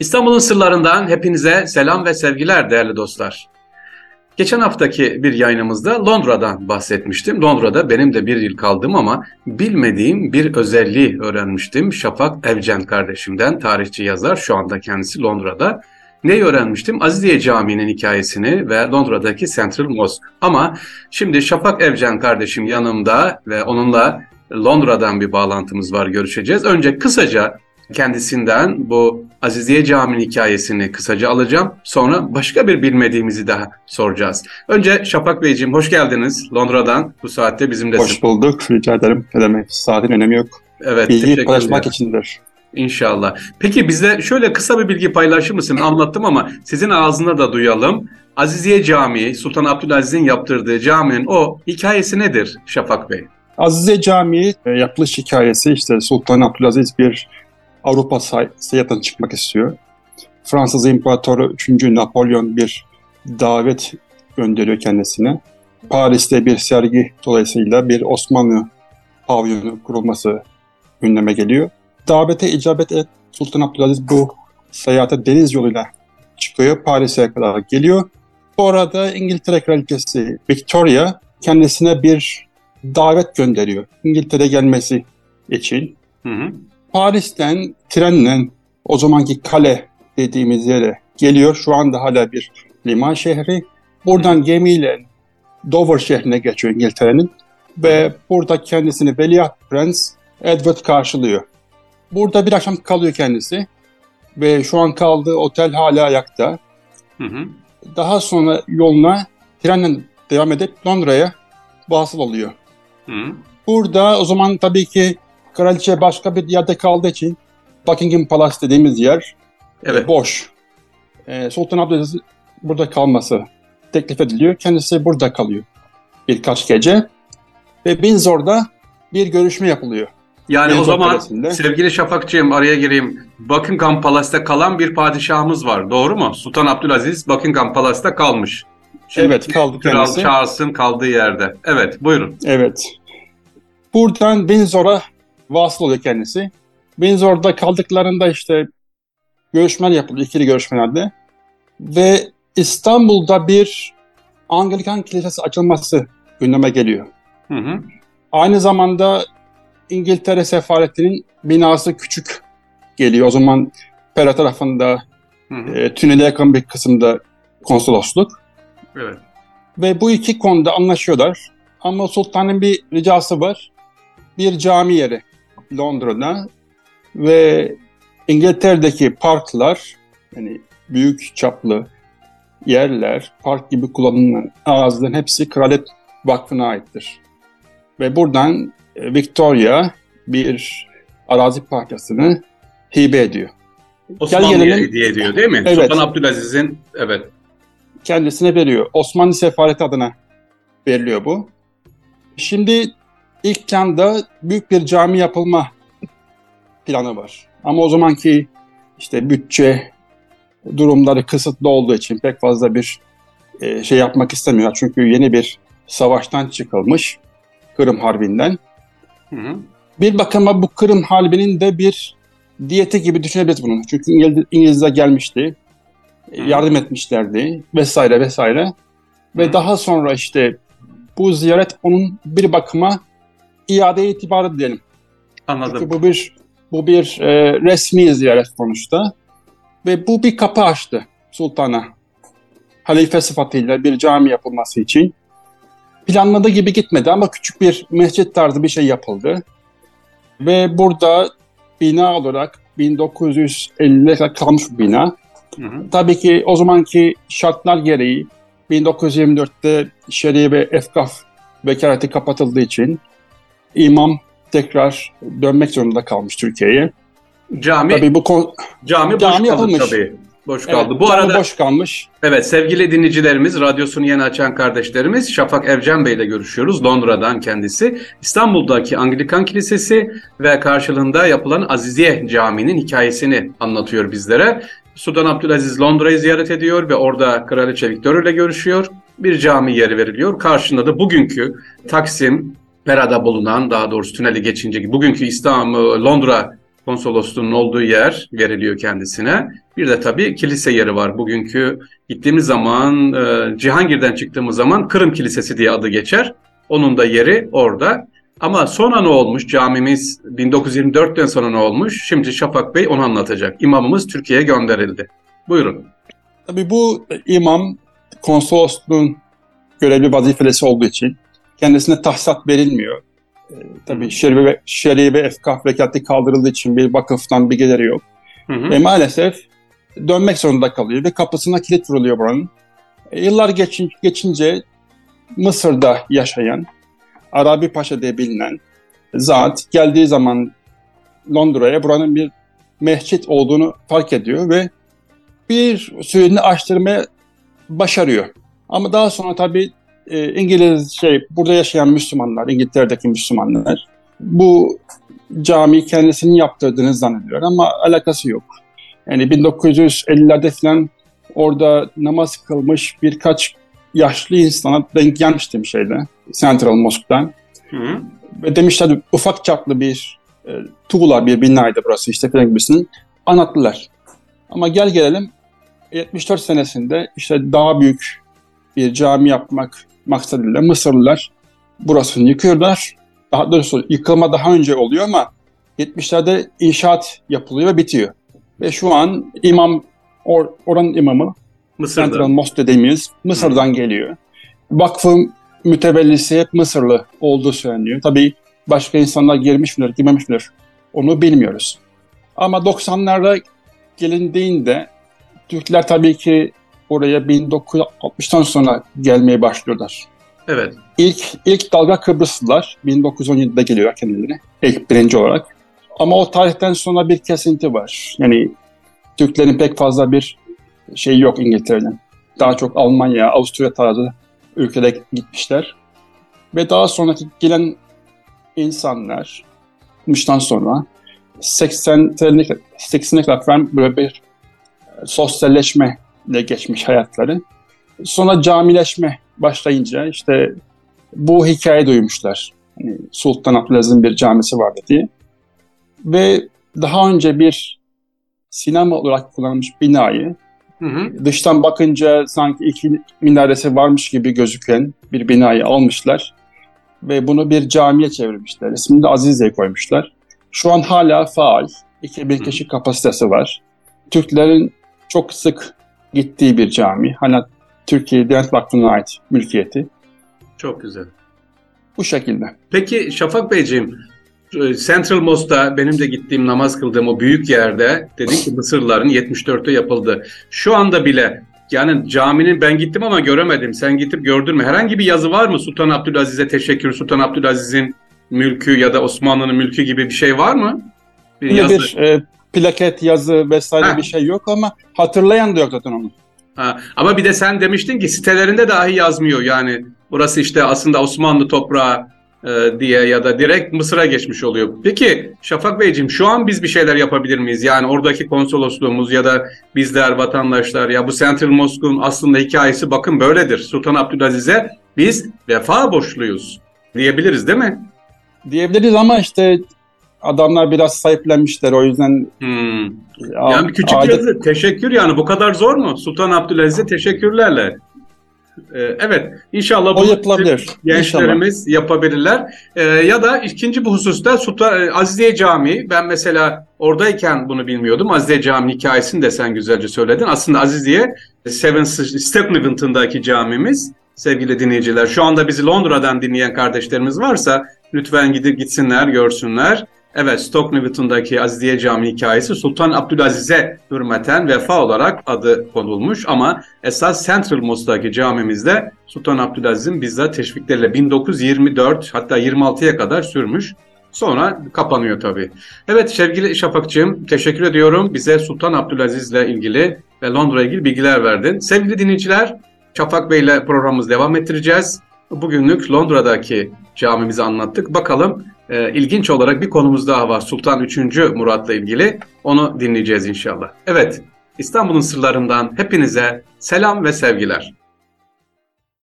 İstanbul'un sırlarından hepinize selam ve sevgiler değerli dostlar. Geçen haftaki bir yayınımızda Londra'dan bahsetmiştim. Londra'da benim de bir yıl kaldım ama bilmediğim bir özelliği öğrenmiştim. Şafak Evcen kardeşimden, tarihçi yazar, şu anda kendisi Londra'da. Neyi öğrenmiştim? Aziziye Camii'nin hikayesini ve Londra'daki Central Mosque. Ama şimdi Şafak Evcen kardeşim yanımda ve onunla Londra'dan bir bağlantımız var görüşeceğiz. Önce kısaca kendisinden bu Aziziye Camii'nin hikayesini kısaca alacağım. Sonra başka bir bilmediğimizi daha soracağız. Önce Şafak Beyciğim hoş geldiniz Londra'dan. Bu saatte bizimlesin. Hoş bulduk. Rica ederim. Ne demek? Saatin önemi yok. Evet, Bilgi paylaşmak içindir. İnşallah. Peki bizle şöyle kısa bir bilgi paylaşır mısın? Anlattım ama sizin ağzına da duyalım. Aziziye Camii, Sultan Abdülaziz'in yaptırdığı caminin o hikayesi nedir Şafak Bey? Azize Camii e, yapılış hikayesi işte Sultan Abdülaziz bir Avrupa seyahatine çıkmak istiyor. Fransız İmparatoru 3. Napolyon bir davet gönderiyor kendisine. Paris'te bir sergi dolayısıyla bir Osmanlı pavyonu kurulması gündeme geliyor. Davete icabet et Sultan Abdülaziz bu seyahate deniz yoluyla çıkıyor. Paris'e kadar geliyor. Bu arada İngiltere Kraliçesi Victoria kendisine bir davet gönderiyor. İngiltere gelmesi için. Hı hı. Paris'ten trenle o zamanki kale dediğimiz yere geliyor. Şu anda hala bir liman şehri. Buradan gemiyle Dover şehrine geçiyor İngiltere'nin ve burada kendisini Veliaht Prens Edward karşılıyor. Burada bir akşam kalıyor kendisi ve şu an kaldığı otel hala ayakta. Hı hı. Daha sonra yoluna trenle devam edip Londra'ya vasıl oluyor. Hı. Burada o zaman tabii ki kraliçe başka bir yerde kaldığı için Buckingham Palace dediğimiz yer e, evet. boş. Ee, Sultan Abdülaziz burada kalması teklif ediliyor. Kendisi burada kalıyor birkaç gece. Ve Windsor'da bir görüşme yapılıyor. Yani Windsor o zaman Kalesi'nde. sevgili Şafakçığım araya gireyim. Buckingham Palace'ta kalan bir padişahımız var. Doğru mu? Sultan Abdülaziz Buckingham Palace'ta kalmış. Şimdi evet kaldı Kral kendisi. Charles'ın kaldığı yerde. Evet buyurun. Evet. Buradan Windsor'a vasıl oluyor kendisi. Windsor'da kaldıklarında işte görüşmeler yapılıyor, ikili görüşmelerde. Ve İstanbul'da bir Anglikan Kilisesi açılması gündeme geliyor. Hı hı. Aynı zamanda İngiltere sefaretinin binası küçük geliyor. O zaman Pera tarafında hı hı. E, tünele yakın bir kısımda konsolosluk. Evet. Ve bu iki konuda anlaşıyorlar. Ama sultanın bir ricası var. Bir cami yeri Londra'da ve İngiltere'deki parklar yani büyük çaplı yerler, park gibi kullanılan arazilerin hepsi Kraliyet Vakfı'na aittir. Ve buradan e, Victoria bir arazi parçasını hibe ediyor. Osmanlı'ya hediye ediyor değil mi? Evet. Sultan Abdülaziz'in evet. Kendisine veriyor. Osmanlı Sefareti adına veriliyor bu. Şimdi ilk planda büyük bir cami yapılma planı var. Ama o zamanki işte bütçe durumları kısıtlı olduğu için pek fazla bir e, şey yapmak istemiyor. Çünkü yeni bir savaştan çıkılmış Kırım Harbi'nden. Hı hı. Bir bakıma bu Kırım Harbi'nin de bir diyeti gibi düşünebiliriz bunu. Çünkü İngiliz, İngilizler gelmişti, hı. yardım etmişlerdi vesaire vesaire. Ve daha sonra işte bu ziyaret onun bir bakıma iade itibarı diyelim. Anladım. Çünkü bu bir bu bir e, resmi ziyaret sonuçta. Ve bu bir kapı açtı sultana. Halife sıfatıyla bir cami yapılması için. Planladığı gibi gitmedi ama küçük bir mescit tarzı bir şey yapıldı. Ve burada bina olarak 1950'de kalmış bir bina. Hı hı. Tabii ki o zamanki şartlar gereği 1924'te Şeria ve Efkaf vekaleti kapatıldığı için imam tekrar dönmek zorunda kalmış Türkiye'ye. Cami tabii bu kon- cami, boş cami kaldı tabii. Boş kaldı. Evet, bu arada boş kalmış. Evet sevgili dinleyicilerimiz, radyosunu yeni açan kardeşlerimiz Şafak Evcen Bey ile görüşüyoruz. Londra'dan kendisi. İstanbul'daki Anglikan Kilisesi ve karşılığında yapılan Aziziye Camii'nin hikayesini anlatıyor bizlere. Sultan Abdülaziz Londra'yı ziyaret ediyor ve orada Kraliçe Victoria ile görüşüyor. Bir cami yeri veriliyor. Karşında da bugünkü Taksim, Pera'da bulunan daha doğrusu tüneli geçince bugünkü İstanbul, Londra konsolosluğunun olduğu yer veriliyor kendisine. Bir de tabii kilise yeri var. Bugünkü gittiğimiz zaman e, Cihangir'den çıktığımız zaman Kırım Kilisesi diye adı geçer. Onun da yeri orada. Ama sonra ne olmuş? Camimiz 1924'ten sonra ne olmuş? Şimdi Şafak Bey onu anlatacak. İmamımız Türkiye'ye gönderildi. Buyurun. Tabii bu imam konsolosluğun görevli vazifesi olduğu için kendisine tahsisat verilmiyor. Ee, tabii şer'i ve, şer'i ve efkaf vekati kaldırıldığı için bir vakıftan bir geliri yok. Hı hı. Ve maalesef dönmek zorunda kalıyor ve kapısına kilit vuruluyor buranın. E, yıllar geçin, geçince Mısır'da yaşayan Arabi Paşa diye bilinen zat geldiği zaman Londra'ya buranın bir mescit olduğunu fark ediyor ve bir suyunu açtırmaya başarıyor. Ama daha sonra tabii e, İngiliz şey burada yaşayan Müslümanlar, İngiltere'deki Müslümanlar bu cami kendisinin yaptırdığını zannediyor ama alakası yok. Yani 1950'lerde falan orada namaz kılmış birkaç yaşlı insana denk gelmiştim şeyde Central Mosque'dan. Hı. Ve demişler ufak çaplı bir e, tuğla bir binaydı burası işte falan gibisinin anlattılar. Ama gel gelelim 74 senesinde işte daha büyük bir cami yapmak maksadıyla Mısırlılar burasını yıkıyorlar. Daha doğrusu yıkılma daha önce oluyor ama 70'lerde inşaat yapılıyor ve bitiyor. Ve şu an imam, or, oranın imamı Central Mısır'da. Mosque dediğimiz Mısır'dan geliyor. Vakfın mütevellisi hep Mısırlı olduğu söyleniyor. Tabii başka insanlar girmiş midir, girmemiş midir onu bilmiyoruz. Ama 90'larda gelindiğinde Türkler tabii ki oraya 1960'tan sonra gelmeye başlıyorlar. Evet. İlk ilk dalga Kıbrıslılar 1917'de geliyor kendileri ilk birinci olarak. Ama o tarihten sonra bir kesinti var. Yani Türklerin pek fazla bir şey yok İngiltere'den. Daha çok Almanya, Avusturya tarzı ülkede gitmişler. Ve daha sonraki gelen insanlar 60'tan sonra 80'lik 80'lik falan böyle bir sosyalleşmeyle geçmiş hayatları. Sonra camileşme başlayınca işte bu hikaye duymuşlar. Hani Sultan Abdülaziz'in bir camisi vardı diye. Ve daha önce bir sinema olarak kullanılmış binayı Hı hı. dıştan bakınca sanki iki minaresi varmış gibi gözüken bir binayı almışlar ve bunu bir camiye çevirmişler. İsmini de Azize'ye koymuşlar. Şu an hala faal. 2000 Hı. kişi kapasitesi var. Türklerin çok sık gittiği bir cami. Hala Türkiye Diyanet Vakfı'na ait mülkiyeti. Çok güzel. Bu şekilde. Peki Şafak Beyciğim, e, Central Mosque'da benim de gittiğim namaz kıldığım o büyük yerde dedik ki Mısırlıların 74'te yapıldı. Şu anda bile yani caminin ben gittim ama göremedim. Sen gidip gördün mü? Herhangi bir yazı var mı? Sultan Abdülaziz'e teşekkür, Sultan Abdülaziz'in mülkü ya da Osmanlı'nın mülkü gibi bir şey var mı? Bir Yine yazı. bir e, plaket, yazı vesaire Ha. bir şey yok ama hatırlayan da yok zaten onu. Ha, ama bir de sen demiştin ki sitelerinde dahi yazmıyor yani burası işte aslında Osmanlı toprağı e, diye ya da direkt Mısır'a geçmiş oluyor. Peki Şafak Beyciğim şu an biz bir şeyler yapabilir miyiz? Yani oradaki konsolosluğumuz ya da bizler vatandaşlar ya bu Central Mosque'un aslında hikayesi bakın böyledir. Sultan Abdülaziz'e biz vefa borçluyuz diyebiliriz değil mi? Diyebiliriz ama işte adamlar biraz sahiplenmişler o yüzden Hmm. a- Yani bir küçük adet- yazı teşekkür yani bu kadar zor mu? Sultan Abdülaziz'e teşekkürlerle. Ee, evet inşallah o yapılabilir. İnşallah. gençlerimiz yapabilirler. Ee, ya da ikinci bu hususta Sultan e, Aziziye Camii ben mesela oradayken bunu bilmiyordum. Aziziye Camii hikayesini de sen güzelce söyledin. Aslında Aziziye Seven Stepnevant'ındaki camimiz sevgili dinleyiciler. Şu anda bizi Londra'dan dinleyen kardeşlerimiz varsa lütfen gidip gitsinler, görsünler. Evet, Stoke Newton'daki Aziziye Camii hikayesi Sultan Abdülaziz'e hürmeten vefa olarak adı konulmuş ama esas Central Mosque'daki camimizde Sultan Abdülaziz'in bizzat teşvikleriyle 1924 hatta 26'ya kadar sürmüş. Sonra kapanıyor tabii. Evet sevgili Şafakçığım teşekkür ediyorum. Bize Sultan Abdülaziz'le ilgili ve Londra ilgili bilgiler verdin. Sevgili dinleyiciler Şafak Bey ile programımızı devam ettireceğiz. Bugünlük Londra'daki camimizi anlattık. Bakalım e, ilginç olarak bir konumuz daha var. Sultan 3. Murat'la ilgili. Onu dinleyeceğiz inşallah. Evet, İstanbul'un sırlarından hepinize selam ve sevgiler.